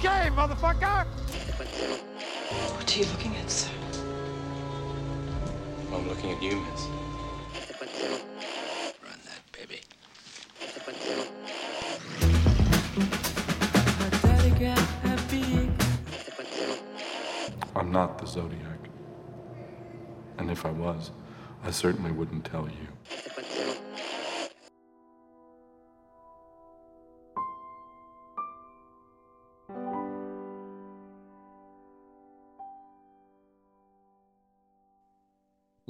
game, motherfucker! What are you looking at, sir? I'm looking at you, miss. Run that baby. I'm not the Zodiac. And if I was, I certainly wouldn't tell you.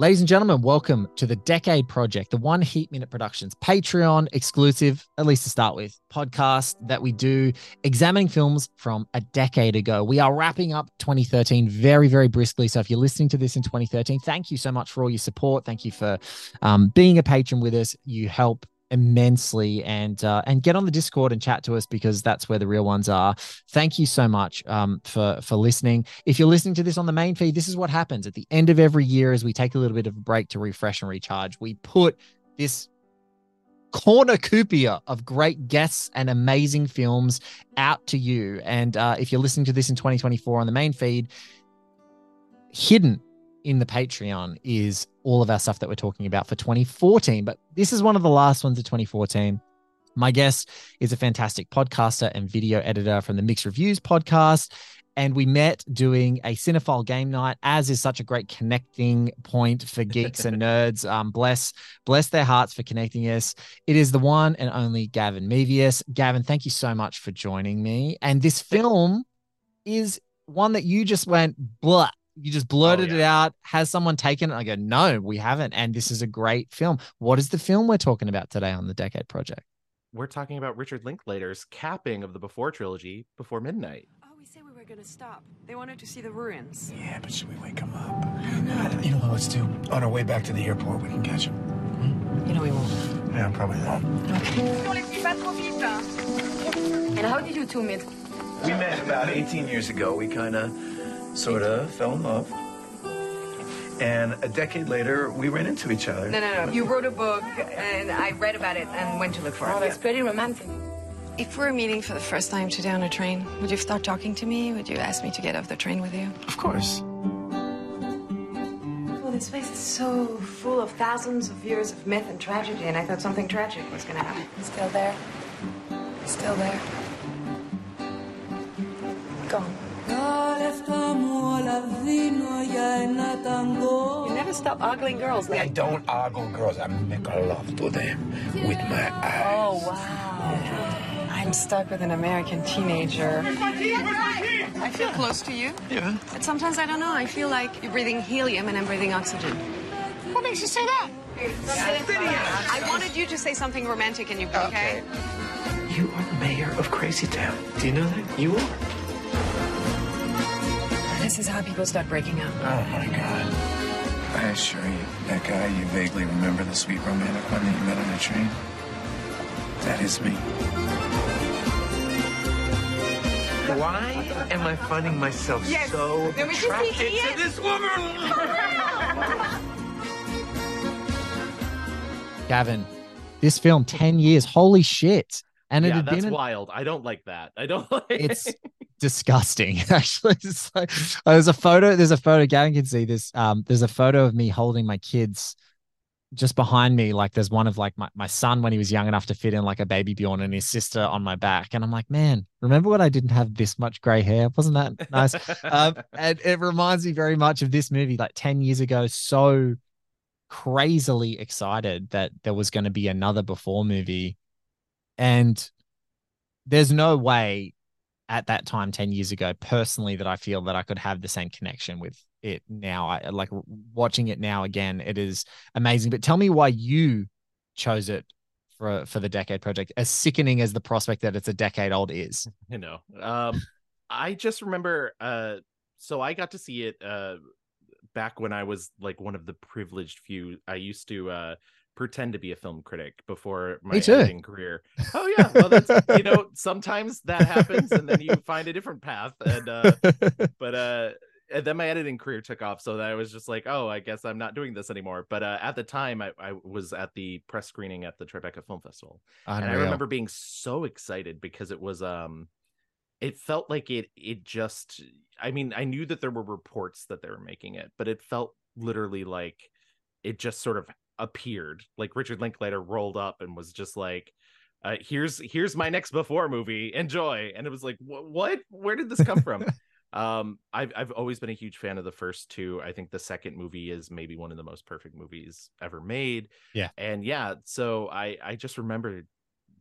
Ladies and gentlemen, welcome to the Decade Project, the One Heat Minute Productions Patreon exclusive, at least to start with, podcast that we do examining films from a decade ago. We are wrapping up 2013 very, very briskly. So if you're listening to this in 2013, thank you so much for all your support. Thank you for um, being a patron with us. You help immensely and uh, and get on the discord and chat to us because that's where the real ones are. Thank you so much um, for for listening. If you're listening to this on the main feed this is what happens. At the end of every year as we take a little bit of a break to refresh and recharge we put this cornucopia of great guests and amazing films out to you. And uh, if you're listening to this in 2024 on the main feed hidden in the Patreon is all of our stuff that we're talking about for 2014. But this is one of the last ones of 2014. My guest is a fantastic podcaster and video editor from the Mixed Reviews podcast. And we met doing a cinephile game night, as is such a great connecting point for geeks and nerds. Um, bless, bless their hearts for connecting us. It is the one and only Gavin Mevius. Gavin, thank you so much for joining me. And this film is one that you just went blah you just oh, blurted Oh, it out. Has someone taken it? I go, no, we haven't. And this is a great film. What is the film we're talking about today on the Decade Project? We're talking about Richard Linklater's capping of the Before trilogy, Before Midnight. Oh, we said we were gonna stop. They wanted to see the ruins. Yeah, but should we wake him up? I You know what? Let's do. On our way back to the airport, we can catch him. Hmm? You know we won't. Yeah, probably not. Okay. And how did you two meet? We met about 18 years ago. We kind of, sort of, fell in love. And a decade later, we ran into each other. No, no, no. You wrote a book, and I read about it and went to look for it. Oh, that's pretty romantic. If we were meeting for the first time today on a train, would you start talking to me? Would you ask me to get off the train with you? Of course. Well, this place is so full of thousands of years of myth and tragedy, and I thought something tragic was gonna happen. Still there. Still there. Gone. You never stop ogling girls, I don't ogle girls. I make love to them with my oh, eyes. Oh, wow. I'm stuck with an American teenager. I feel close to you. Yeah. But sometimes I don't know. I feel like you're breathing helium and I'm breathing oxygen. What makes you say that? I wanted you to say something romantic and you okay? You are the mayor of Crazy Town. Do you know that? You are. This is how people start breaking up. Oh my god. I assure you, that guy you vaguely remember the sweet romantic one that you met on the train? That is me. Why am I finding myself so Then we just need attracted Ian. to this woman? Gavin, this film, 10 years. Holy shit. And yeah, that's been wild. I don't like that. I don't like it's disgusting actually it's like, uh, there's a photo there's a photo gavin can see this um there's a photo of me holding my kids just behind me like there's one of like my, my son when he was young enough to fit in like a baby bjorn and his sister on my back and i'm like man remember when i didn't have this much gray hair wasn't that nice um and it reminds me very much of this movie like 10 years ago so crazily excited that there was going to be another before movie and there's no way at that time 10 years ago personally that i feel that i could have the same connection with it now. I like watching it now again it is amazing. But tell me why you chose it for for the decade project as sickening as the prospect that it's a decade old is. You know. Um i just remember uh so i got to see it uh back when i was like one of the privileged few. I used to uh pretend to be a film critic before my editing career. Oh yeah. Well that's you know sometimes that happens and then you find a different path and uh but uh and then my editing career took off so that i was just like oh i guess i'm not doing this anymore. But uh, at the time I, I was at the press screening at the tribeca film festival. And I remember being so excited because it was um it felt like it it just I mean, I knew that there were reports that they were making it, but it felt literally like it just sort of appeared. Like Richard Linklater rolled up and was just like, uh, "Here's here's my next before movie. Enjoy." And it was like, "What? Where did this come from?" um, I've I've always been a huge fan of the first two. I think the second movie is maybe one of the most perfect movies ever made. Yeah, and yeah, so I I just remember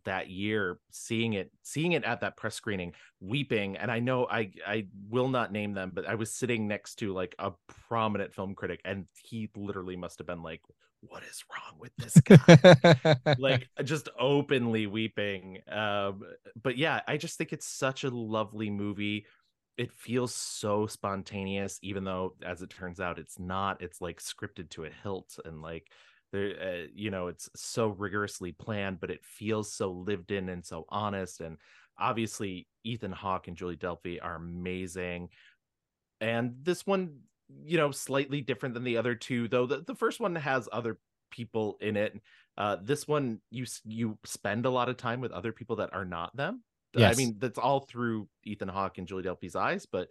that year seeing it seeing it at that press screening weeping and i know i i will not name them but i was sitting next to like a prominent film critic and he literally must have been like what is wrong with this guy? Like just openly weeping um but yeah i just think it's such a lovely movie. It feels so spontaneous even though as it turns out it's not. It's like scripted to a hilt and like there uh, you know it's so rigorously planned but it feels so lived in and so honest and obviously ethan hawke and julie delpy are amazing. And this one you know slightly different than the other two though the, the first one has other people in it. Uh this one you you spend a lot of time with other people that are not them. Yes. i mean that's all through ethan hawke and julie delpy's eyes but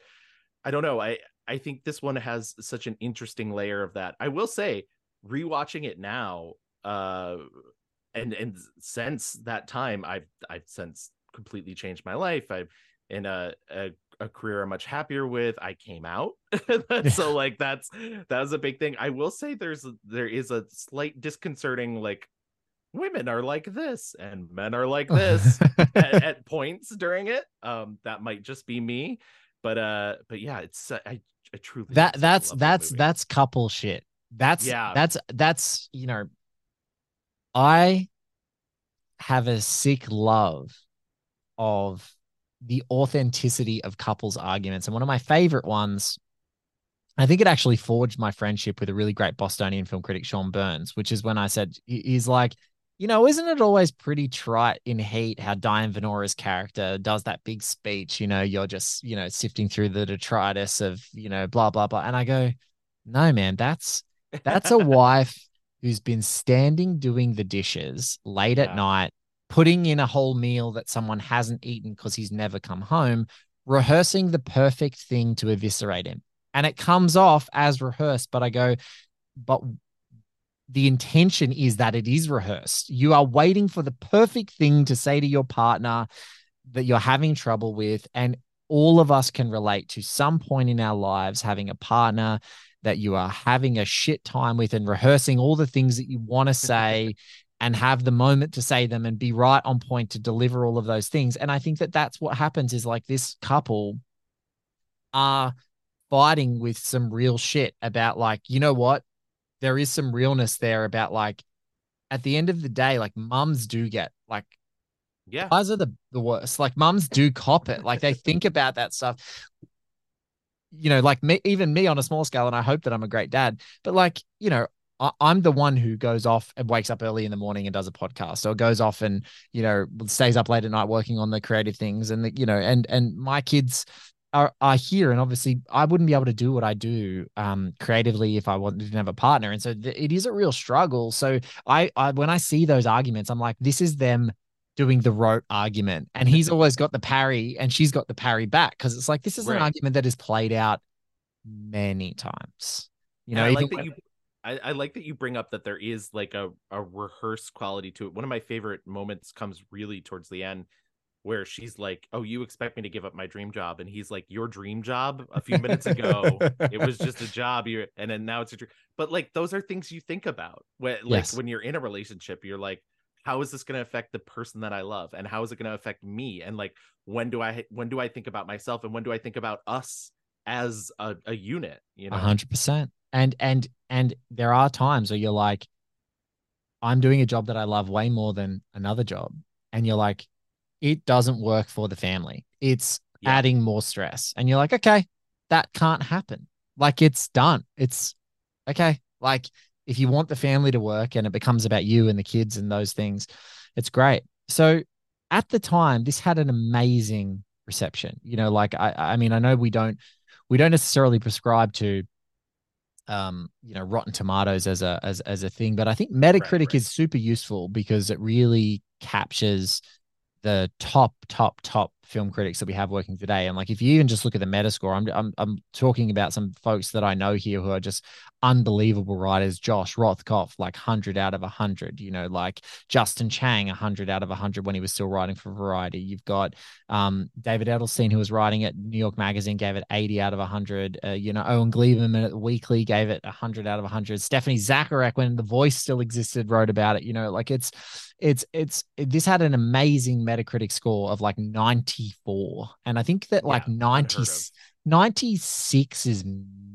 i don't know. I i think this one has such an interesting layer of that. I will say rewatching it now uh and and since that time i've i've since completely changed my life. I've in a, a, a career i'm much happier with i came out. So like that's that was a big thing. I will say there's there is a slight disconcerting like women are like this and men are like this at, at, points during it. Um that might just be me but uh but yeah it's i, I truly that that's that's that's couple shit. That's yeah. That's that's you know, I have a sick love of the authenticity of couples arguments, and one of my favorite ones. I think it actually forged my friendship with a really great Bostonian film critic, Sean Burns, which is when I said, he's like, you know, isn't it always pretty trite in Heat how Diane Venora's character does that big speech? You know, you're just, you know, sifting through the detritus of, you know, blah, blah, blah. And I go, no, man, that's that's a wife who's been standing doing the dishes late yeah. at night, putting in a whole meal that someone hasn't eaten because he's never come home, rehearsing the perfect thing to eviscerate him. And it comes off as rehearsed, but I go, but the intention is that it is rehearsed. You are waiting for the perfect thing to say to your partner that you're having trouble with. And all of us can relate to some point in our lives having a partner that you are having a shit time with and rehearsing all the things that you want to say and have the moment to say them and be right on point to deliver all of those things. And I think that that's what happens is like this couple are fighting with some real shit about like, you know what? There is some realness there about like at the end of the day, like mums do get like yeah. Guys are the, the worst. Like mums do cop it. Like they think about that stuff you know, like me, even me on a small scale, and I hope that I'm a great dad, but like, you know, I, am the one who goes off and wakes up early in the morning and does a podcast or goes off and, you know, stays up late at night working on the creative things. And, the, you know, and, and my kids are, are here. And obviously I wouldn't be able to do what I do um, creatively if I wanted to have a partner. And so th- it is a real struggle. So I, I, when I see those arguments, I'm like, this is them doing the rote argument and he's always got the parry and she's got the parry back because it's like this is right. an argument that is played out many times you know I like that you I, I, like that you bring up that there is like a, a rehearsed quality to it. One of my favorite moments comes really towards the end where she's like oh you expect me to give up my dream job? And he's like your dream job? A few minutes ago. It was just a job. You and then now it's a dream but like those are things you think about when like yes. when you're in a relationship you're like how is this going to affect the person that I love? And how is it going to affect me? And like when do I when do I think about myself? And when do I think about us as a, a unit? You know? 100% and and and there are times where you're like I'm doing a job that I love way more than another job and you're like it doesn't work for the family it's yeah. adding more stress and you're like okay that can't happen like it's done it's okay like if you want the family to work and it becomes about you and the kids and those things, it's great. So at the time, this had an amazing reception. You know, like I, I mean, I know we don't, we don't necessarily prescribe to, um, you know, Rotten Tomatoes as a as as a thing, but I think Metacritic right, right. is super useful because it really captures the top, top, top film critics that we have working today. And like, if you even just look at the Metascore, I'm I'm I'm talking about some folks that I know here who are just unbelievable writers. Josh Rothkopf, like hundred out of hundred. You know, like Justin Chang, hundred out of hundred when he was still writing for Variety. You've got um, David Edelstein, who was writing at New York Magazine, gave it eighty out of hundred. Uh, you know, Owen Gleiberman at the Weekly gave it hundred out of hundred. Stephanie Zacharek, when The Voice still existed, wrote about it. You know, like it's it's it's it, this had an amazing Metacritic score of like 94, and I think that like Yeah, 90, 96 is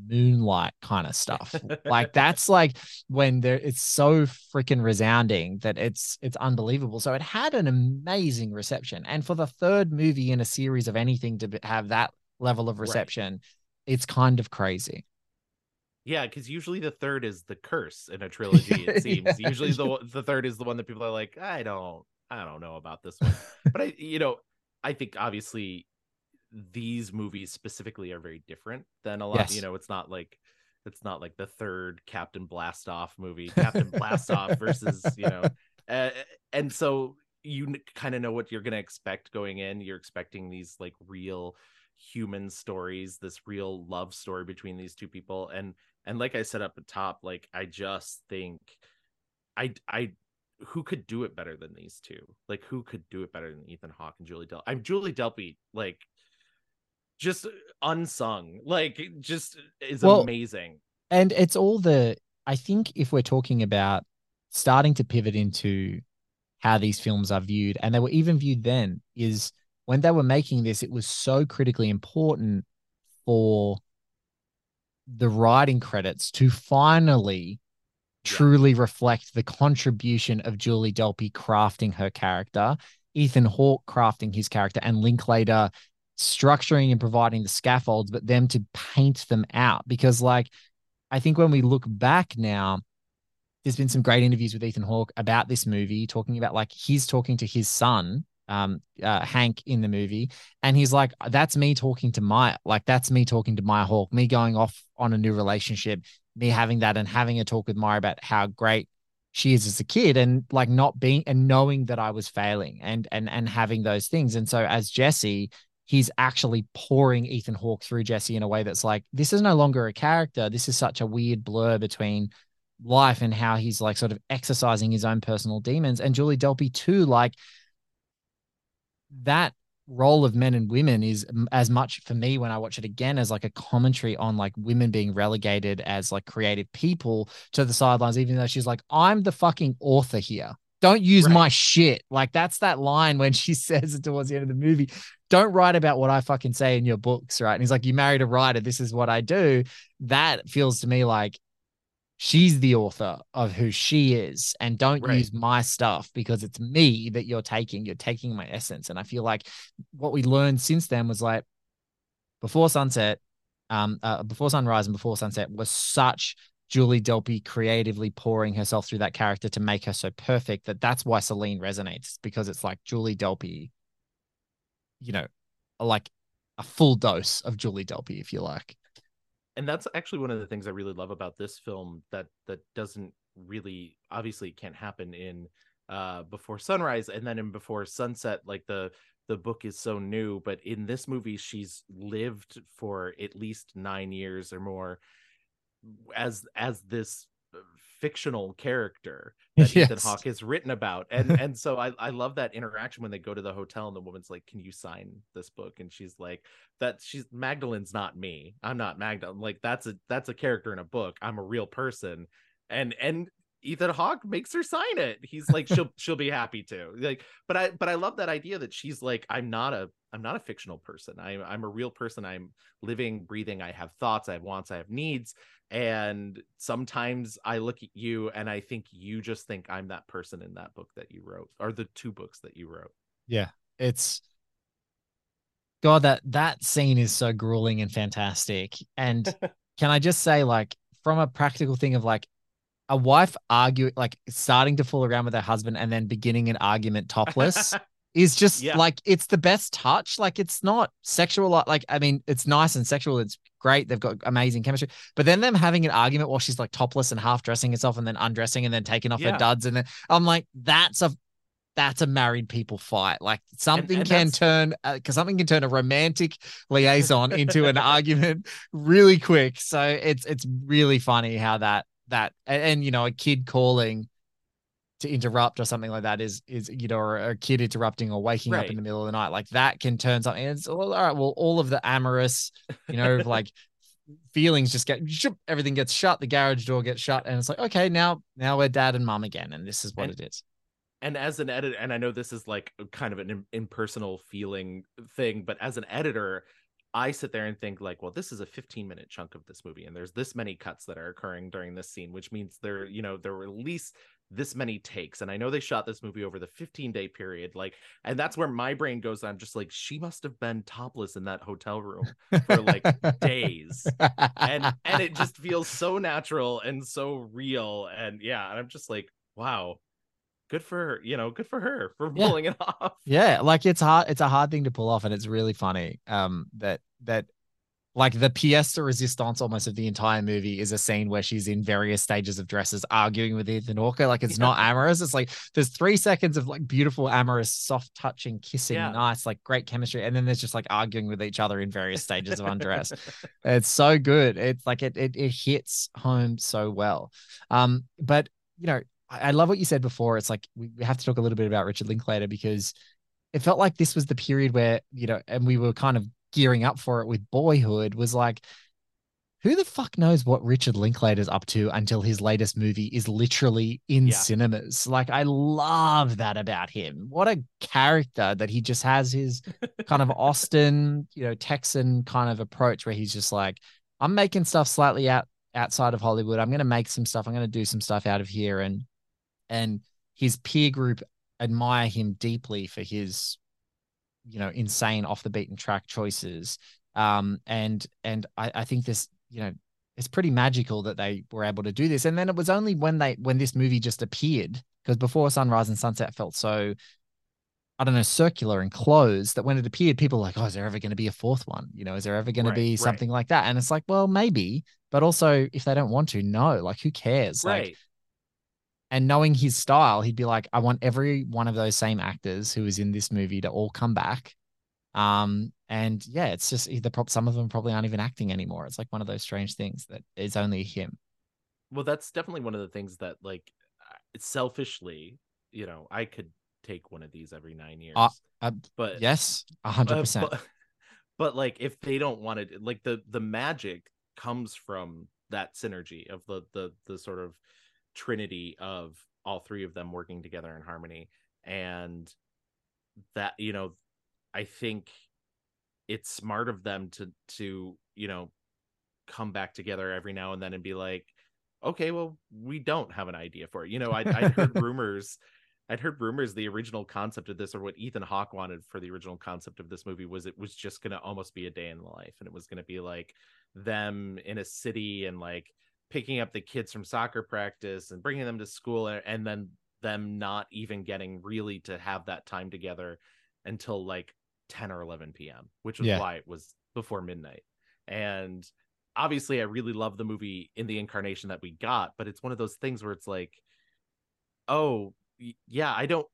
moonlight kind of stuff. like that's like when there it's so freaking resounding that it's it's unbelievable. So it had an amazing reception, and for the third movie in a series of anything to have that level of Right. reception, it's kind of crazy. Yeah, because usually the third is the curse in a trilogy. It seems Yeah. usually the the third is the one that people are like, I don't, I don't know about this one. but I, you know, I think obviously these movies specifically are very different than a lot. Yes. You know, it's not like it's not like the third Captain Blastoff movie, Captain Blastoff versus you know, uh, and so you kind of know what you're gonna expect going in. You're expecting these like real human stories, this real love story between these two people, and and like I said up at top, like I just think I I who could do it better than these two? Like who could do it better than Ethan Hawke and Julie Del? I'm Julie Delpy, like just unsung, like just is Well, amazing. and it's all the i think if we're talking about starting to pivot into how these films are viewed and they were even viewed then is when they were making this it was so critically important for the writing credits to finally Yeah. truly reflect the contribution of Julie Delpy crafting her character, Ethan Hawke crafting his character, and Linklater structuring and providing the scaffolds, but them to paint them out. Because, like, I think when we look back now, there's been some great interviews with Ethan Hawke about this movie, talking about like he's talking to his son, um, uh, Hank in the movie, and he's like, "That's me talking to my like that's me talking to my Hawk, me going off on a new relationship, me having that and having a talk with Maya about how great she is as a kid, and like not being and knowing that I was failing, and and and having those things, and so as Jesse." He's actually pouring Ethan Hawke through Jesse in a way that's like, this is no longer a character. This is such a weird blur between life and how he's like sort of exercising his own personal demons. And Julie Delpy too, like that role of men and women is as much for me when I watch it again as like a commentary on like women being relegated as like creative people to the sidelines, even though she's like, I'm the fucking author here. Don't use Right. my shit. Like that's that line when she says it towards the end of the movie. Don't write about what I fucking say in your books, right? And he's like, You married a writer. This is what I do. That feels to me like she's the author of who she is and don't Right. use my stuff because it's me that you're taking you're taking my essence and i feel like what we learned since then was like before sunset um uh, before sunrise and before sunset was such julie delpy creatively pouring herself through that character to make her so perfect that that's why celine resonates because it's like julie delpy you know like a full dose of julie delpy if you like and that's actually one of the things I really love about this film that that doesn't really obviously can't happen in uh before sunrise and then in before sunset like the the book is so new but in this movie she's lived for at least 9 years or more as as this fictional character that Ethan Yes. Hawke has written about and and so I I love that interaction when they go to the hotel and the woman's like can you sign this book and she's like that she's Magdalene's not me. I'm not Magdalene. Like that's a that's a character in a book. I'm a real person. And and Ethan Hawke makes her sign it. He's like she'll she'll be happy to. Like but I but I love that idea that she's like I'm not a I'm not a fictional person. I'm I'm a real person. I'm living, breathing. I have thoughts, I have wants, I have needs. And sometimes I look at you and I think you just think I'm that person in that book that you wrote or the two books that you wrote. Yeah, it's God that that scene is so grueling and fantastic. And can I just say, like, from a practical thing of like a wife arguing, like starting to fool around with her husband and then beginning an argument topless is just Yeah. like it's the best touch. Like it's not sexual. Like, I mean, it's nice and sexual. It's great. They've got amazing chemistry. But then them having an argument while she's like topless and half dressing herself and then undressing and then taking off Yeah. her duds and then I'm like, that's a that's a married people fight. Like something and can turn uh, because something can turn a romantic liaison into an argument really quick. So it's it's really funny how that that and, and, you know a kid calling to interrupt or something like that is is you know or a kid interrupting or waking up in the middle of the night like that can turn something. It's all, all right. Well, all of the amorous, you know, like feelings just get shoop, everything gets shut. The garage door gets shut, and it's like okay, now now we're dad and mom again, and this is what And- it is. and as an editor and i know this is like kind of an impersonal feeling thing but as an editor i sit there and think like well this is a 15 minute chunk of this movie and there's this many cuts that are occurring during this scene which means there you know there were at least this many takes. And i know they shot this movie over the 15 day period like and that's where my brain goes i'm just like she must have been topless in that hotel room for like days. And and it just feels so natural and so real and yeah and i'm just like wow good for her you know good for her for Yeah. pulling it off Yeah, like it's hard. It's a hard thing to pull off, and it's really funny. Um, that that like the pièce de resistance almost of the entire movie is a scene where she's in various stages of dresses arguing with Ethan Hawke. Like it's not amorous. It's like there's three seconds of like beautiful, amorous, soft touching, kissing, Yeah. nice, like great chemistry, and then there's just like arguing with each other in various stages of undress. It's so good. It's like it it it hits home so well. Um, but you know, I, love what you said before. It's like we, we have to talk a little bit about Richard Linklater because it felt like this was the period where, you know, and we were kind of gearing up for it with boyhood, was like who the fuck knows what Richard Linklater's up to until his latest movie is literally in Yeah. cinemas. Like I love that about him. What a character that he just has his kind of Austin, you know, Texan kind of approach where he's just like, I'm making stuff slightly out outside of Hollywood. I'm going to make some stuff. I'm going to do some stuff out of here. And and his peer group admire him deeply for his, you know, insane off the beaten track choices. Um, and and I, I think this, you know, it's pretty magical that they were able to do this. And then it was only when they when this movie just appeared, because before Sunrise and Sunset felt so I don't know, circular and closed that when it appeared, people were like, oh, is there ever going to be a fourth one? You know, is there ever going Right, to be right. something like that? And it's like, well, maybe, but also if they don't want to, no, like who cares? Like, right and knowing his style, he'd be like, I want every one of those same actors who is in this movie to all come back. Um, and yeah, it's just either prop some of them probably aren't even acting anymore. It's like one of those strange things that is only him. well that's definitely one of the things that like uh, selfishly you know i could take one of these every nine years Uh, Uh, but yes, a hundred Uh, percent. But, but like if they don't want it, like the the magic comes from that synergy of the the the sort of trinity of all three of them working together in harmony, and that you know, I think it's smart of them to to you know come back together every now and then and be like okay well we don't have an idea for it. You know i i heard rumors I'd heard rumors the original concept of this, or what Ethan Hawke wanted for the original concept of this movie, was it was just going to almost be a day in the life, and it was going to be like them in a city and like picking up the kids from soccer practice and bringing them to school, and, and then them not even getting really to have that time together until like 10 or 11 p.m., which was Yeah. why it was before midnight. And obviously, I really love the movie in the incarnation that we got, but it's one of those things where it's like, oh yeah i don't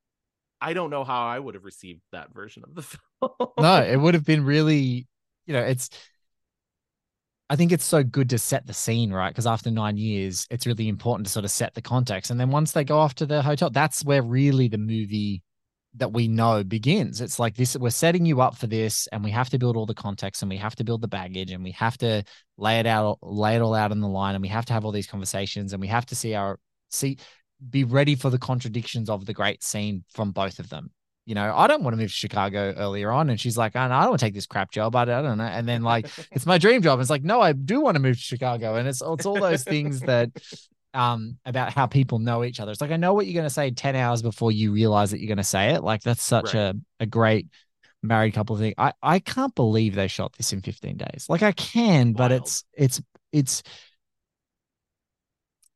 i don't know how i would have received that version of the film no, it would have been really, you know, it's. I think it's so good to set the scene, right? Because after nine years, it's really important to sort of set the context. And then once they go off to the hotel, that's where really the movie that we know begins. It's like this we're setting you up for this, and we have to build all the context and we have to build the baggage and we have to lay it out, lay it all out on the line, and we have to have all these conversations and we have to see our see be ready for the contradictions of the great scene from both of them you know, I don't want to move to Chicago earlier on. And she's like, I, I don't want to take this crap job. I, I don't know. And then like, it's my dream job. It's like, no, I do want to move to Chicago. And it's, it's all those things that, um, about how people know each other. It's like, I know what you're going to say 10 hours before you realize that you're going to say it. Like that's such Right. a, a great married couple thing. I, I can't believe they shot this in 15 days. Like I can, but it's, it's, it's,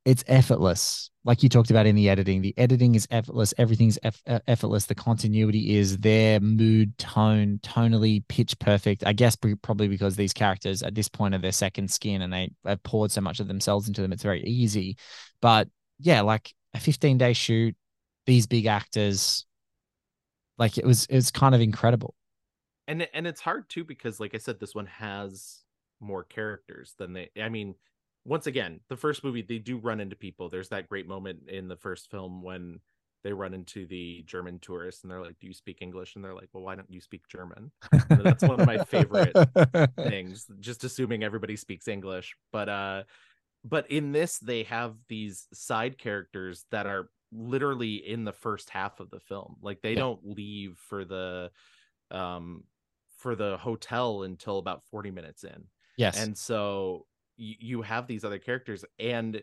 it's effortless. Like you talked about in the editing the editing is effortless. Everything's eff- uh, effortless. The continuity is there mood tone tonally pitch perfect. I guess probably because these characters at this point are their second skin and they have poured so much of themselves into them it's very easy. But yeah like a 15 day shoot these big actors Like it was, it's kind of incredible. and and it's hard too because like i said this one has more characters than they i mean once again the first movie they do run into people. There's that great moment in the first film when they run into the german tourists and they're like do you speak english? And they're like well why don't you speak german? And that's one of my favorite things just assuming everybody speaks english. But uh but in this they have these side characters that are literally in the first half of the film. Like they Yeah. don't leave for the um for the hotel until about 40 minutes in. Yes. and so you, you have these other characters and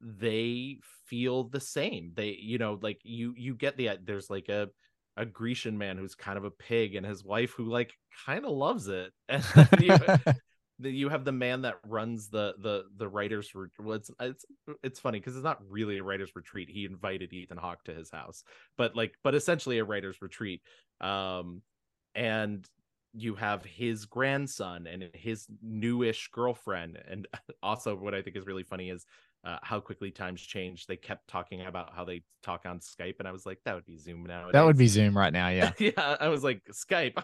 they feel the same. They you know like you you get the there's like a a grecian man who's kind of a pig and his wife who like kind of loves it. And you, you have the man that runs the the the writers re- well, it's it's it's funny because it's not really a writers retreat. He invited ethan hawke to his house but like but essentially a writers retreat. Um and you have his grandson and his newish girlfriend and also what i think is really funny is uh, how quickly times change they kept talking about how they talk on skype and i was like that would be zoom now that would be Zoom right now. Yeah. yeah i was like skype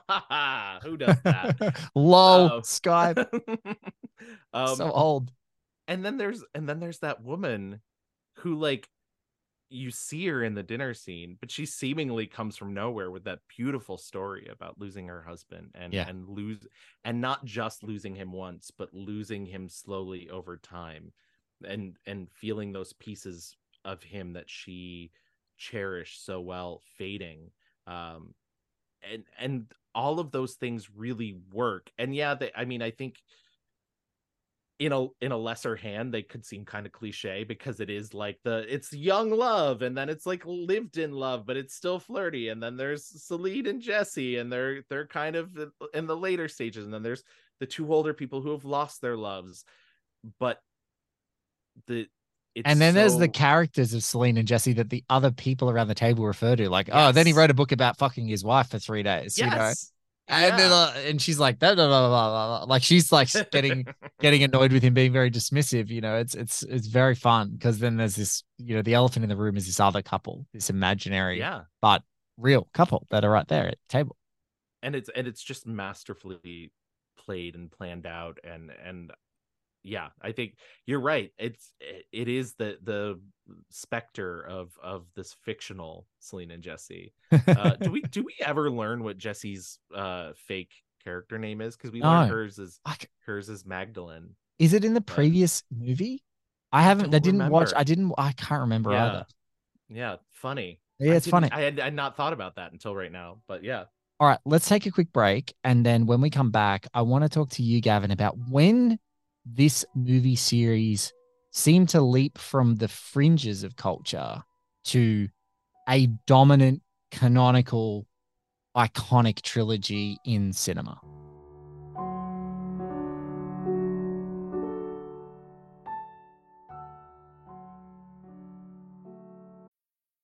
who does that Lol. Oh. Skype. um so old. and then there's and then there's that woman who like you see her in the dinner scene but she seemingly comes from nowhere with that beautiful story about losing her husband and Yeah. and lose and not just losing him once but losing him slowly over time and and feeling those pieces of him that she cherished so well fading um and and all of those things really work and yeah they, i mean i think in a in a lesser hand they could seem kind of cliche because it is like the it's young love and then it's like lived in love but it's still flirty and then there's Celine and Jesse and they're they're kind of in the later stages and then there's the two older people who have lost their loves but the it's and then there's the characters of Celine and Jesse that the other people around the table refer to, like, oh, then he wrote a book about fucking his wife for three days, you know. Yes And then, uh, and she's like that, blah, blah, blah, blah, blah. like she's like getting getting annoyed with him being very dismissive. You know, it's it's it's very fun because then there's this, you know, the elephant in the room is this other couple, this imaginary yeah but real couple that are right there at the table. and it's and it's just masterfully played and planned out and and yeah i think you're right it's it is the the specter of of this fictional Celine and Jesse. Uh, do we do we ever learn what Jesse's uh fake character name is? Because we learned No. hers is I hers is Magdalene. Is it in the previous movie? I haven't. I don't didn't watch. I didn't. I can't remember Yeah. either. Yeah, funny. Yeah, I it's funny. I had, I had not thought about that until right now, but yeah. All right, let's take a quick break. And then when we come back, I want to talk to you, Gavin, about when this movie series seemed to leap from the fringes of culture to a dominant, canonical, iconic trilogy in cinema.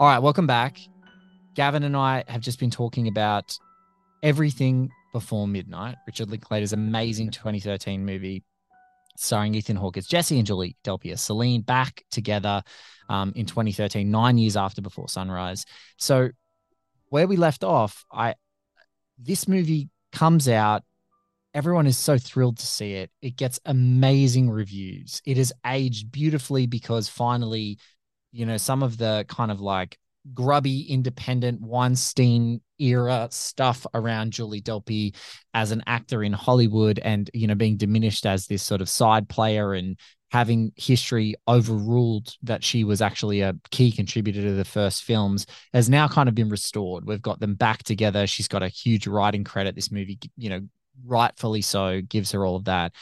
All right, welcome back. Gavin and I have just been talking about everything before midnight. Richard Linklater's amazing 2013 movie starring Ethan Hawke as Jesse and Julie Delpia, Celine back together um, in 2013, nine years after Before Sunrise. So where we left off, I this movie comes out. Everyone is so thrilled to see it. It gets amazing reviews. It has aged beautifully because finally, you know, some of the kind of like grubby, independent Weinstein era stuff around Julie Delpy as an actor in Hollywood and, you know, being diminished as this sort of side player and having history overruled that she was actually a key contributor to the first films has now kind of been restored. We've got them back together. She's got a huge writing credit. This movie, you know, rightfully so, gives her all of that.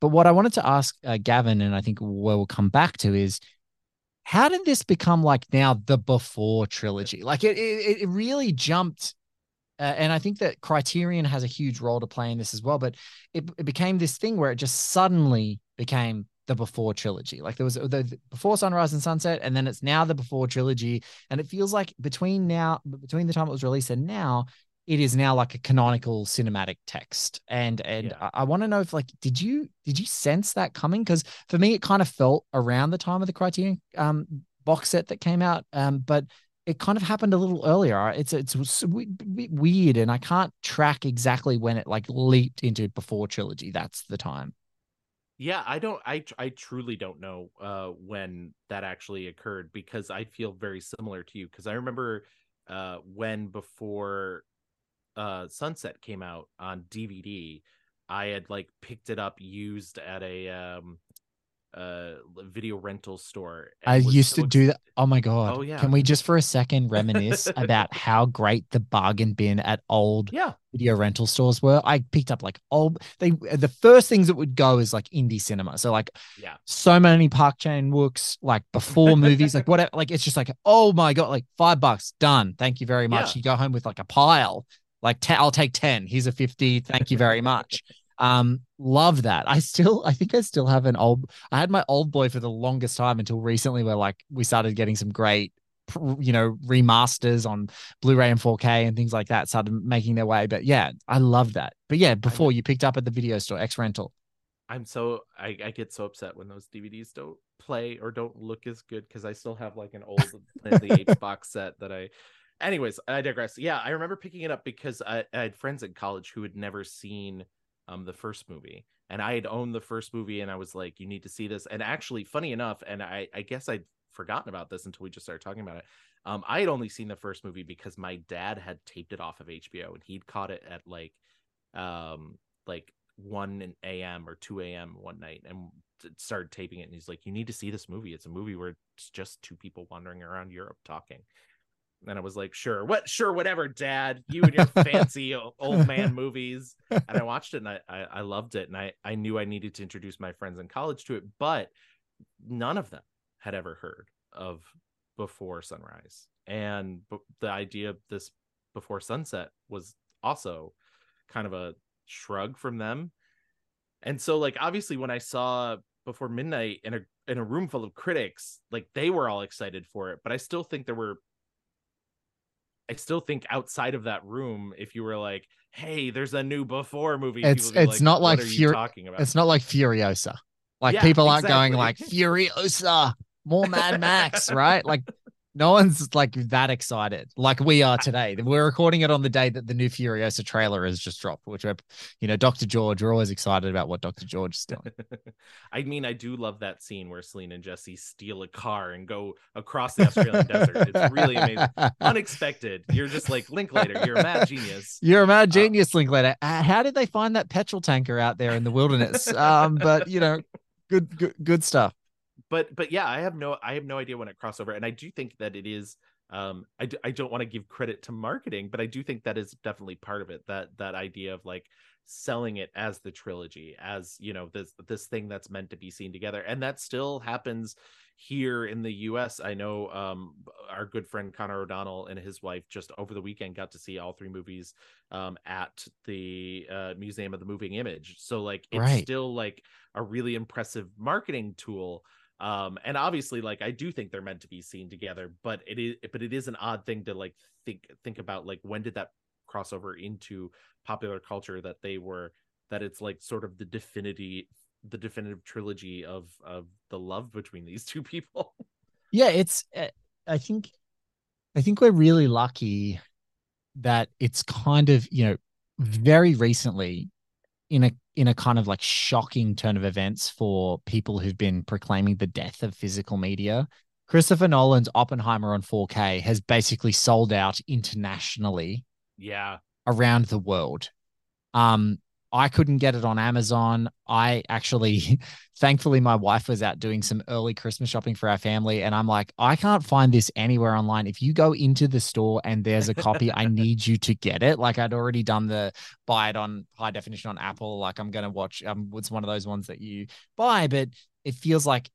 But what I wanted to ask uh, Gavin, and I think where we'll come back to is how did this become like now the before trilogy? Like it, it, it really jumped. Uh, and I think that Criterion has a huge role to play in this as well. But it, it became this thing where it just suddenly became the before trilogy. Like there was the, the before sunrise and sunset, and then it's now the before trilogy. And it feels like between now, between the time it was released and now, it is now like a canonical cinematic text. And and Yeah. i, I want to know if like did you did you sense that coming? Because for me it kind of felt around the time of the criterion um box set that came out um but it kind of happened a little earlier. It's it's s- we- we- weird and i can't track exactly when it like leaped into before trilogy. That's the time. Yeah, I don't I I truly don't know uh when that actually occurred because I feel very similar to you because I remember uh when before uh Sunset came out on DVD, I had like picked it up used at a um uh video rental store. i used so to do that oh my god Oh, yeah. can we just for a second reminisce about how great the bargain bin at old Yeah. video rental stores were. I picked up like old they the first things that would go is like indie cinema. So like Yeah. so many Park Chan Wooks, like before movies, like whatever. Like it's just like, oh my god, like five bucks, done. Thank you very much. Yeah. You go home with like a pile. Like i I'll take 10. Here's a 50. Thank you very much. Um, love that. I still, I think I still have an old. I had my old boy for the longest time until recently, where like we started getting some great, you know, remasters on Blu-ray and 4K and things like that started making their way. But yeah, I love that. But yeah, before you picked up at the video store, X rental. I'm so I, I get so upset when those DVDs don't play or don't look as good because I still have like an old Planet of the Apes box set that I. Anyways, I digress. Yeah, I remember picking it up because I, I had friends in college who had never seen um the first movie, and I had owned the first movie, and I was like, "You need to see this." And actually, funny enough, and I I guess I'd forgotten about this until we just started talking about it. Um, I had only seen the first movie because my dad had taped it off of HBO, and he'd caught it at like um like 1 a.m. or 2 a.m. one night and started taping it. And he's like, You need to see this movie. It's a movie where it's just two people wandering around Europe talking. And I was like, Sure, what, sure, whatever, dad. You and your fancy old man movies. And I watched it and I, I, I loved it. And I, I knew I needed to introduce my friends in college to it, but none of them had ever heard of Before Sunrise. And b- the idea of this Before Sunset was also kind of a shrug from them. And so like obviously when I saw before midnight in a in a room full of critics, like they were all excited for it, but I still think there were I still think outside of that room, if you were like, "Hey, there's a new Before movie," It's people would be it's not like "What are you Fury. talking about?" It's not like Furiosa. Like Yeah, people aren't going like exactly. Furiosa, more Mad Max, right? Like no one's like that excited like we are today. We're recording it on the day that the new Furiosa trailer has just dropped, which we're, you know, Dr. George. We're always excited about what Dr. George is doing. I mean, I do love that scene where Celine and Jesse steal a car and go across the Australian desert. It's really amazing. Unexpected. You're just like Linklater. You're a mad genius. You're a mad Uh, genius, Linklater. Uh, how did they find that petrol tanker out there in the wilderness? um, but you know, good, good, good stuff. But but yeah i have no i have no idea when it crossover and i do think that it is um i, d- I don't want to give credit to marketing but i do think that is definitely part of it that that idea of like selling it as the trilogy as you know this this thing that's meant to be seen together and that still happens here in the us i know um our good friend connor o'donnell and his wife just over the weekend got to see all three movies um at the uh museum of the moving image so like it's Right. still like a really impressive marketing tool um and obviously like i do think they're meant to be seen together but it is but it is an odd thing to like think think about like when did that crossover into popular culture that they were that it's like sort of the definity the definitive trilogy of of the love between these two people Yeah, it's. uh, I think, I think we're really lucky that it's kind of you know very recently in a in a kind of like shocking turn of events for people who've been proclaiming the death of physical media. Christopher Nolan's Oppenheimer on 4K has basically sold out internationally yeah around the world. Um, I couldn't get it on Amazon. I actually, thankfully, my wife was out doing some early Christmas shopping for our family. And I'm like, I can't find this anywhere online. If you go into the store and there's a copy, I need you to get it. Like I'd already done the buy it on high definition on Apple. Like I'm going to watch, um, it's one of those ones that you buy, but it feels like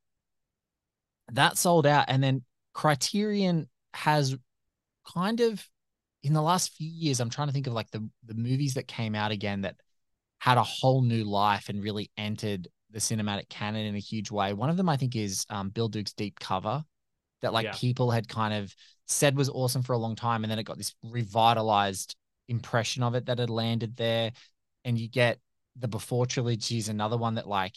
that sold out. And then Criterion has kind of in the last few years, I'm trying to think of like the the movies that came out again that had a whole new life and really entered the cinematic canon in a huge way. One of them, I think, is um, Bill Duke's Deep Cover, that like Yeah. people had kind of said was awesome for a long time, and then it got this revitalized impression of it that had landed there. And you get the Before trilogy is another one that like,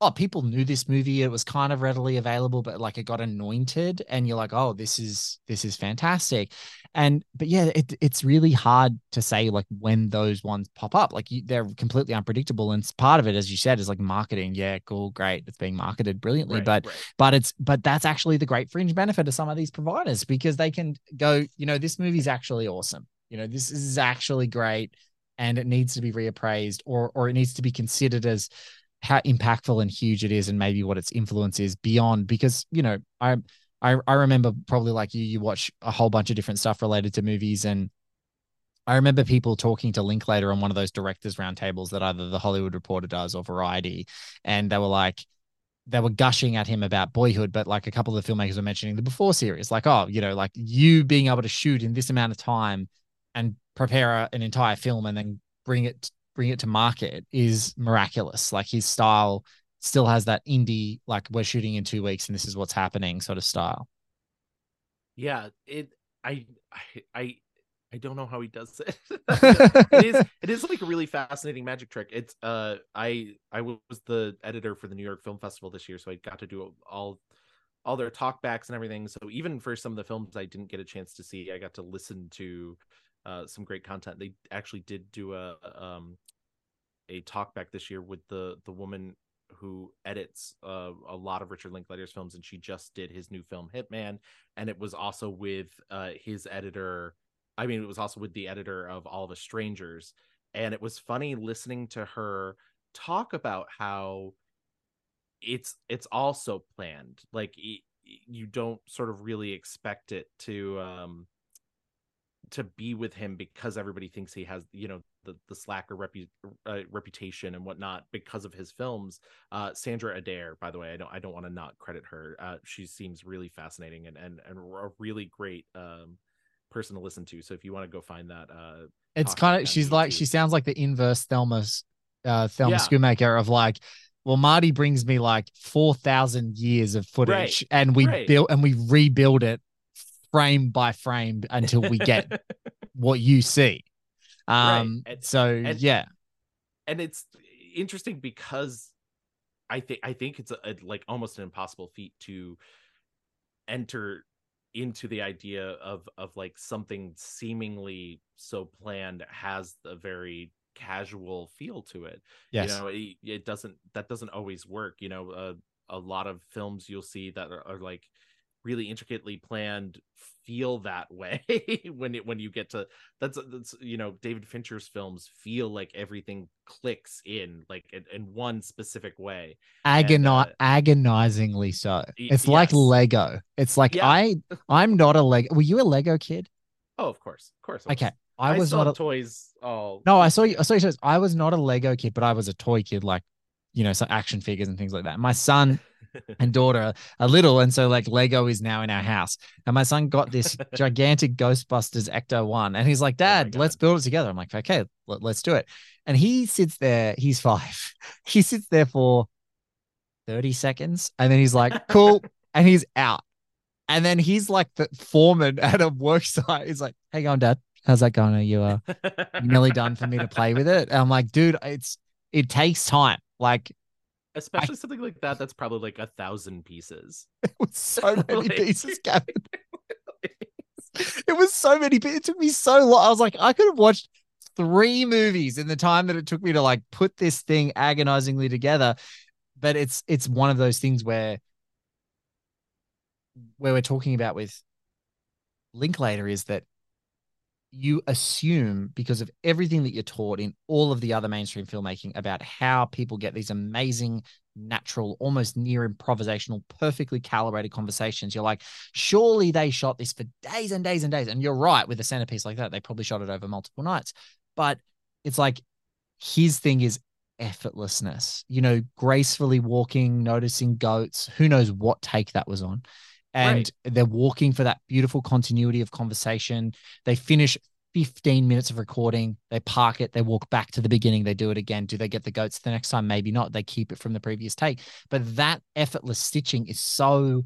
oh, people knew this movie. It was kind of readily available, but like it got anointed, and you're like, oh, this is this is fantastic and but yeah it, it's really hard to say like when those ones pop up like you, they're completely unpredictable and part of it as you said is like marketing yeah cool great it's being marketed brilliantly Right, but right. but it's but that's actually the great fringe benefit of some of these providers because they can go you know this movie's actually awesome you know this is actually great and it needs to be reappraised or or it needs to be considered as how impactful and huge it is and maybe what its influence is beyond because you know i I, I remember probably like you, you watch a whole bunch of different stuff related to movies. And I remember people talking to Linklater on one of those directors roundtables that either the Hollywood Reporter does or Variety. And they were like, they were gushing at him about boyhood, but like a couple of the filmmakers were mentioning the before series, like, oh, you know, like you being able to shoot in this amount of time and prepare a, an entire film and then bring it bring it to market is miraculous. Like his style still has that indie, like we're shooting in two weeks and this is what's happening sort of style. Yeah, it. I. I. I. I don't know how he does it. it is. It is like a really fascinating magic trick. It's. Uh. I. I was the editor for the New York Film Festival this year, so I got to do all. All their talkbacks and everything. So even for some of the films I didn't get a chance to see, I got to listen to uh, some great content. They actually did do a um, a talkback this year with the the woman who edits uh, a lot of Richard Linklater's films, and she just did his new film Hitman, and it was also with uh, his editor. I mean, it was also with the editor of All Us Strangers, and it was funny listening to her talk about how it's it's also planned. Like you don't sort of really expect it to um to be with him because everybody thinks he has you know the the slacker repu- uh, reputation and whatnot because of his films. Uh sandra adair by the way i don't i don't want to not credit her. Uh she seems really fascinating and and, and a really great um person to listen to. So if you want to go find that uh It's kind of she's like she sounds like the inverse Thelma uh Thelma Yeah. Schoonmaker of like well Marty brings me like 4000 years of footage and we right. build and we rebuild it frame by frame until we get what you see. Um and- so and- yeah. and it's interesting because I think I think it's a, a- like almost an impossible feat to enter into the idea of of like something seemingly so planned has a very casual feel to it. Yes. You know, it, it doesn't that doesn't always work. You know, uh, a lot of films you'll see that are, are like really intricately planned feel that way when it when you get to that's that's you know David Fincher's films feel like everything clicks in like in, in one specific way. Agoni- uh, agonizingly so. It's like. Lego. It's like Yeah. I I'm not a Lego. Were you a Lego kid? Oh, of course, of course. I. Okay. I, was still not a toys. Oh No, I saw you. I saw you. I was not a Lego kid, but I was a toy kid, like you know, some action figures and things like that. My son and daughter are little, and so like Lego is now in our house. And my son got this gigantic Ghostbusters Ecto One, and he's like, Oh "Dad, let's build it together." I'm like, "Okay, let, let's do it." And he sits there. He's five. He sits there for thirty seconds, and then he's like, "Cool," and he's out. And then he's like the foreman at a work site. He's like, "Hey, going, Dad? How's that going? Are you uh?" nearly done for me to play with it. And I'm like, dude, it's it takes time. Like Especially something like that. That's probably like a thousand pieces. it was so many Like- pieces, Gavin. It was so many. It took me so long. I was like, I could have watched three movies in the time that it took me to like put this thing agonizingly together. But it's it's one of those things where where we're talking about with Linklater is that you assume because of everything that you're taught in all of the other mainstream filmmaking about how people get these amazing natural almost near improvisational perfectly calibrated conversations you're like surely they shot this for days and days and days. And you're right with a centerpiece like that they probably shot it over multiple nights. But it's like his thing is effortlessness you know gracefully walking noticing goats who knows what take that was on and Right. they're walking for that beautiful continuity of conversation. They finish 15 minutes of recording, they park it, they walk back to the beginning, they do it again. Do they get the goats the next time? Maybe not. They keep it from the previous take. But that effortless stitching is so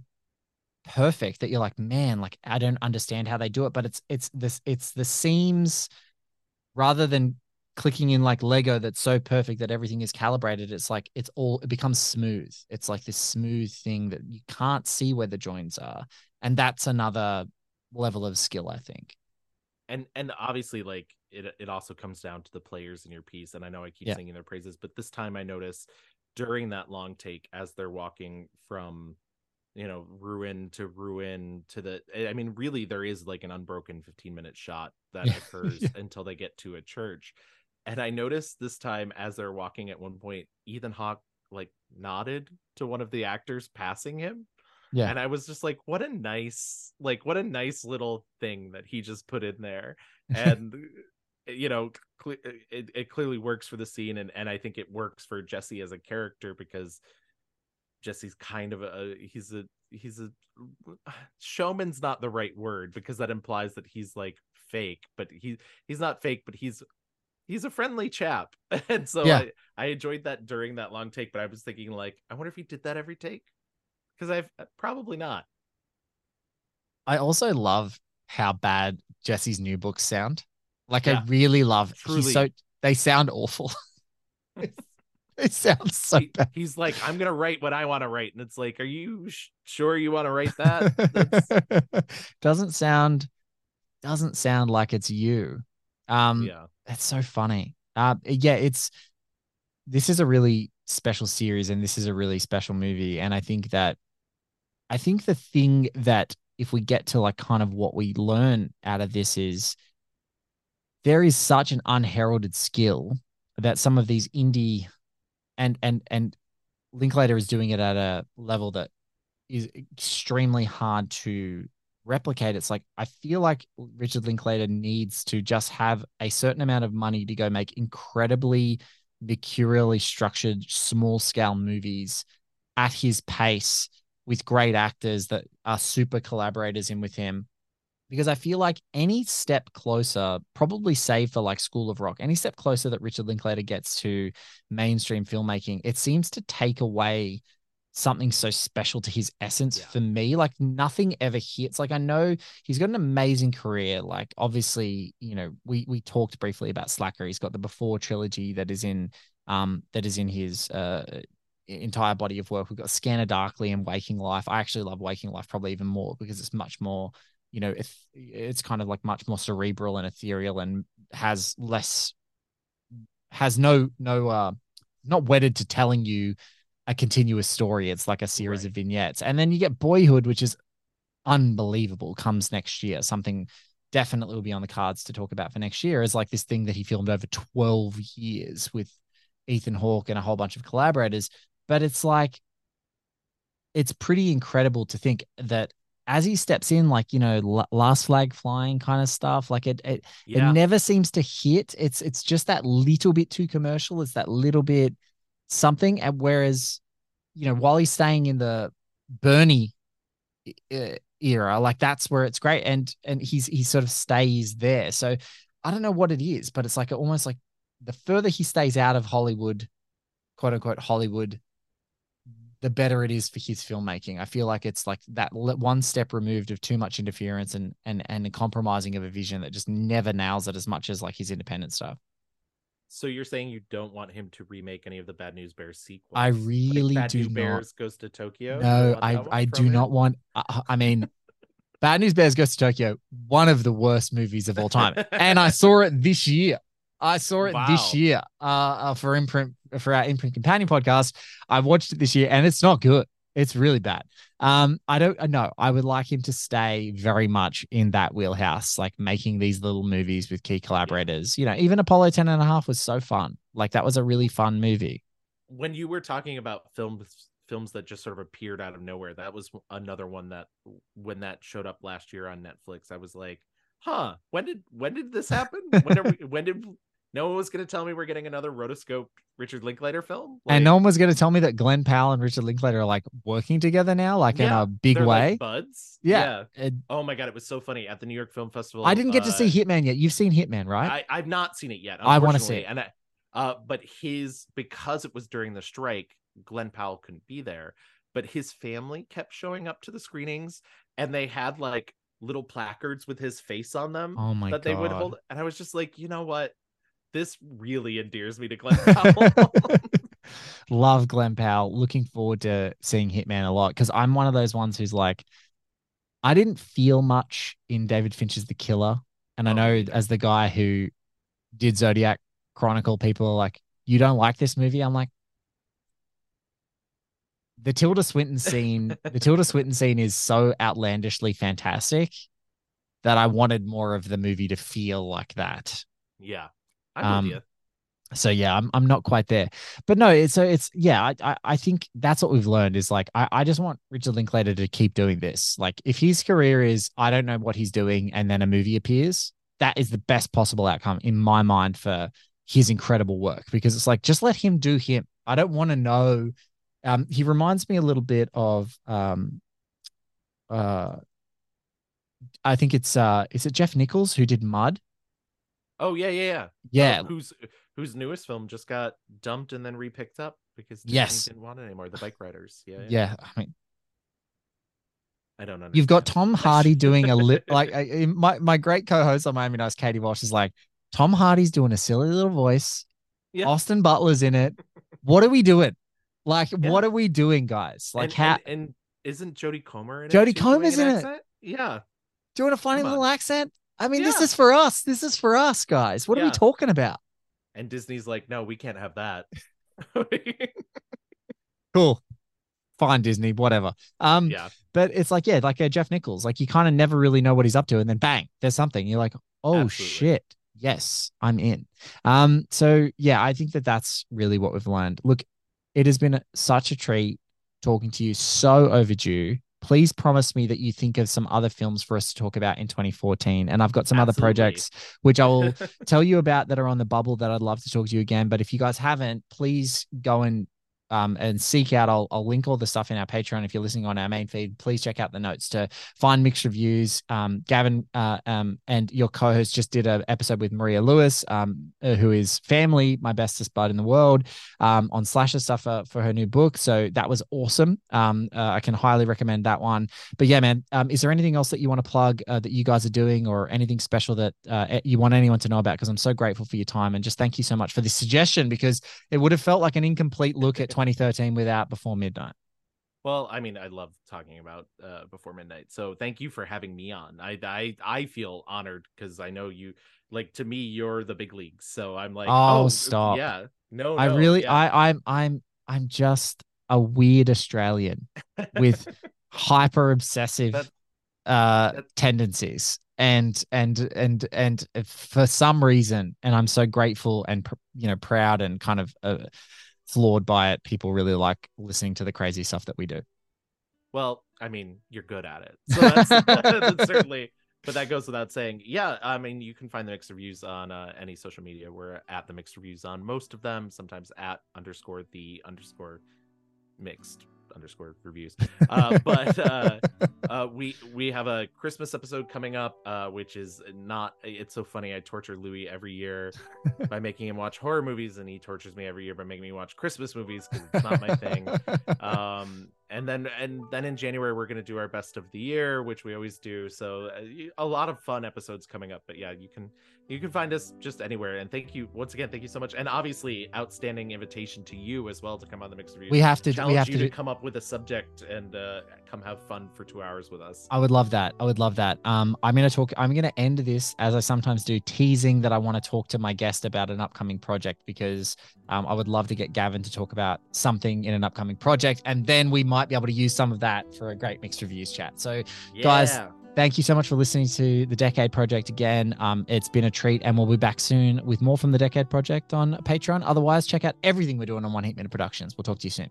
perfect that you're like, man, like I don't understand how they do it. But it's it's this it's the seams rather than clicking in like Lego that's so perfect that everything is calibrated. It's like it's all it becomes smooth. It's like this smooth thing that you can't see where the joints are. And that's another level of skill, I think. and and obviously like it it also comes down to the players in your piece and i know i keep Yeah. singing their praises but this time i notice during that long take as they're walking from you know ruin to ruin to the i mean really there is like an unbroken 15 minute shot that occurs Yeah. until they get to a church and i noticed this time as they're walking at one point ethan hawke like nodded to one of the actors passing him Yeah. and i was just like what a nice like what a nice little thing that he just put in there and you know cle- it, it clearly works for the scene and and i think it works for jesse as a character because jesse's kind of a he's a he's a showman's not the right word because that implies that he's like fake but he he's not fake but he's he's a friendly chap and so Yeah. I, I enjoyed that during that long take but i was thinking like i wonder if he did that every take because i've uh, probably not I also love how bad Jesse's new books sound. Like Yeah. I really love Truly. he's so they sound awful. they sound so He- bad. he's like i'm gonna write what i want to write and it's like are you sh- sure you want to write that doesn't sound doesn't sound like it's you. Um yeah That's so funny. Uh, yeah, it's this is a really special series and this is a really special movie. And I think that I think the thing that if we get to like kind of what we learn out of this is there is such an unheralded skill that some of these indie and and and Linklater is doing it at a level that is extremely hard to replicate. It's like I feel like Richard Linklater needs to just have a certain amount of money to go make incredibly mercurially structured small scale movies at his pace with great actors that are super collaborators in with him because I feel like any step closer, probably save for like School of Rock, any step closer that Richard Linklater gets to mainstream filmmaking, it seems to take away something so special to his essence Yeah. for me. Like nothing ever hits. Like I know he's got an amazing career. Like obviously, you know, we we talked briefly about Slacker. He's got the Before trilogy that is in um that is in his uh entire body of work. We've got Scanner Darkly and Waking Life. I actually love Waking Life probably even more because it's much more, you know, it's it's kind of like much more cerebral and ethereal and has less has no no uh not wedded to telling you a continuous story. It's like a series Right. of vignettes. And then you get Boyhood, which is unbelievable, comes next year. Something definitely will be on the cards to talk about for next year is like this thing that he filmed over 12 years with Ethan Hawke and a whole bunch of collaborators. But it's like, it's pretty incredible to think that as he steps in, like, you know, la- last flag flying kind of stuff, like it, it, yeah it never seems to hit. It's, it's just that little bit too commercial. It's that little bit something. And whereas, you know, while he's staying in the Bernie era, like that's where it's great. And, and he's, he sort of stays there. So I don't know what it is, but it's like almost like the further he stays out of Hollywood, quote unquote Hollywood, the better it is for his filmmaking. I feel like it's like that one step removed of too much interference and and and compromising of a vision that just never nails it as much as like his independent stuff. So you're saying you don't want him to remake any of the bad news bears sequels I Like really bad do News not. bears goes to tokyo No, I I do him? not want. I, I mean, Bad News Bears Goes to Tokyo, one of the worst movies of all time, and I saw it this year. I saw it Wow. this year uh, uh, for imprint for our imprint companion podcast. I watched it this year, and it's not good. It's really bad. Um, I don't know. I would like him to stay very much in that wheelhouse, like making these little movies with key collaborators. You know, even Apollo 10 and a half was so fun. Like that was a really fun movie. When you were talking about films films that just sort of appeared out of nowhere, that was another one that when that showed up last year on Netflix, I was like, huh, when did when did this happen? When are we when did no one was going to tell me we're getting another rotoscope Richard Linklater film. Like, and no one was going to tell me that Glen Powell and Richard Linklater are like working together now, like yeah, in a big way. Like buds. Yeah. yeah. It, oh my God. It was so funny at the New York Film Festival. I didn't get uh, to see Hitman yet. You've seen Hitman, right? I, have not seen it yet. I want to see it. And I, uh, but his, because it was during the strike, Glen Powell couldn't be there, but his family kept showing up to the screenings and they had like little placards with his face on them oh my that God. they would hold. And I was just like, you know what? This really endears me to Glen Powell. Love Glen Powell. Looking forward to seeing Hitman a lot because I'm one of those ones who's like, I didn't feel much in David Fincher's The Killer. And I oh, know as the guy who did Zodiac Chronicle, people are like, you don't like this movie? I'm like, the Tilda Swinton scene, the Tilda Swinton scene is so outlandishly fantastic that I wanted more of the movie to feel like that. Yeah. I'm um, so yeah, I'm I'm not quite there, but no, it's so it's yeah, I, I I think that's what we've learned is like I I just want Richard Linklater to keep doing this. Like if his career is I don't know what he's doing, and then a movie appears, that is the best possible outcome in my mind for his incredible work because it's like just let him do him. I don't want to know. Um, he reminds me a little bit of um, uh, I think it's uh, is it Jeff Nichols who did Mud? Oh yeah, yeah, yeah. Yeah. Uh, whose whose newest film just got dumped and then repicked up because Disney yes. didn't want it anymore. The Bike Riders. Yeah. Yeah. yeah I mean, I don't know. You've got Tom Hardy doing a lip like my my great co-host on Miami Nice, Katie Walsh, is like Tom Hardy's doing a silly little voice. Yeah. Austin Butler's in it. What are we doing? Like, yeah. what are we doing, guys? Like, and, how? And, and, isn't Jodie Comer in Jodie it? Jodie Comer's in it. Yeah. Doing a funny little accent. I mean, yeah. this is for us. This is for us, guys. What yeah. are we talking about? And Disney's like, no, we can't have that. cool. Fine, Disney, whatever. Um, yeah. But it's like, yeah, like uh, Jeff Nichols, like you kind of never really know what he's up to, and then bang, there's something. You're like, oh Absolutely. shit, yes, I'm in. Um, so yeah, I think that that's really what we've learned. Look, it has been such a treat talking to you. So overdue please promise me that you think of some other films for us to talk about in 2014. And I've got some Absolutely. other projects which I will tell you about that are on the bubble that I'd love to talk to you again. But if you guys haven't, please go and um, and seek out. I'll, I'll link all the stuff in our Patreon. If you're listening on our main feed, please check out the notes to find mixed reviews. Um, Gavin uh, um, and your co-host just did an episode with Maria Lewis, um, uh, who is family, my bestest bud in the world, um, on slasher stuff for, for her new book. So that was awesome. Um, uh, I can highly recommend that one. But yeah, man, is there anything else that you want to plug uh, that you guys are doing, or anything special that uh, you want anyone to know about? Because I'm so grateful for your time and just thank you so much for this suggestion because it would have felt like an incomplete look at 20 2013 without Before Midnight? Well, I mean, I love talking about uh, Before Midnight. So thank you for having me on. I I, I feel honored because I know you like to me you're the big leagues. So I'm like, oh, oh stop. Yeah. No, I no, really yeah. I I'm I'm I'm just a weird Australian with hyper obsessive that, uh that, tendencies and and and and for some reason and i'm so grateful and you know proud and kind of uh, floored by it. People really like listening to the crazy stuff that we do. Well, I mean, you're good at it. So that's, that's certainly, but that goes without saying. Yeah, I mean, you can find the mixed reviews on uh, any social media. We're at the mixed reviews on most of them, sometimes at underscore the underscore mixed underscore reviews. Uh, but uh, uh, we we have a Christmas episode coming up, uh, which is not. It's so funny. I torture Louis every year by making him watch horror movies, and he tortures me every year by making me watch Christmas movies because it's not my thing. Um, and then and then in January we're gonna do our best of the year, which we always do. So uh, a lot of fun episodes coming up. But yeah, you can you can find us just anywhere. And thank you once again. Thank you so much. And obviously, outstanding invitation to you as well to come on the mixed review. We have to. Challenge we have you to, to come up with a subject and uh, come have fun for two hours with us. I would love that. I would love that. Um, I'm gonna talk. I'm gonna end this as I sometimes do, teasing that I want to talk to my guest about an upcoming project because Um, I would love to get Gavin to talk about something in an upcoming project, and then we might be able to use some of that for a great mixed reviews chat. So, guys, thank you so much for listening to the Decade Project again. Um, it's been a treat, and we'll be back soon with more from the Decade Project on Patreon. Otherwise, check out everything we're doing on One Heat Minute Productions. We'll talk to you soon.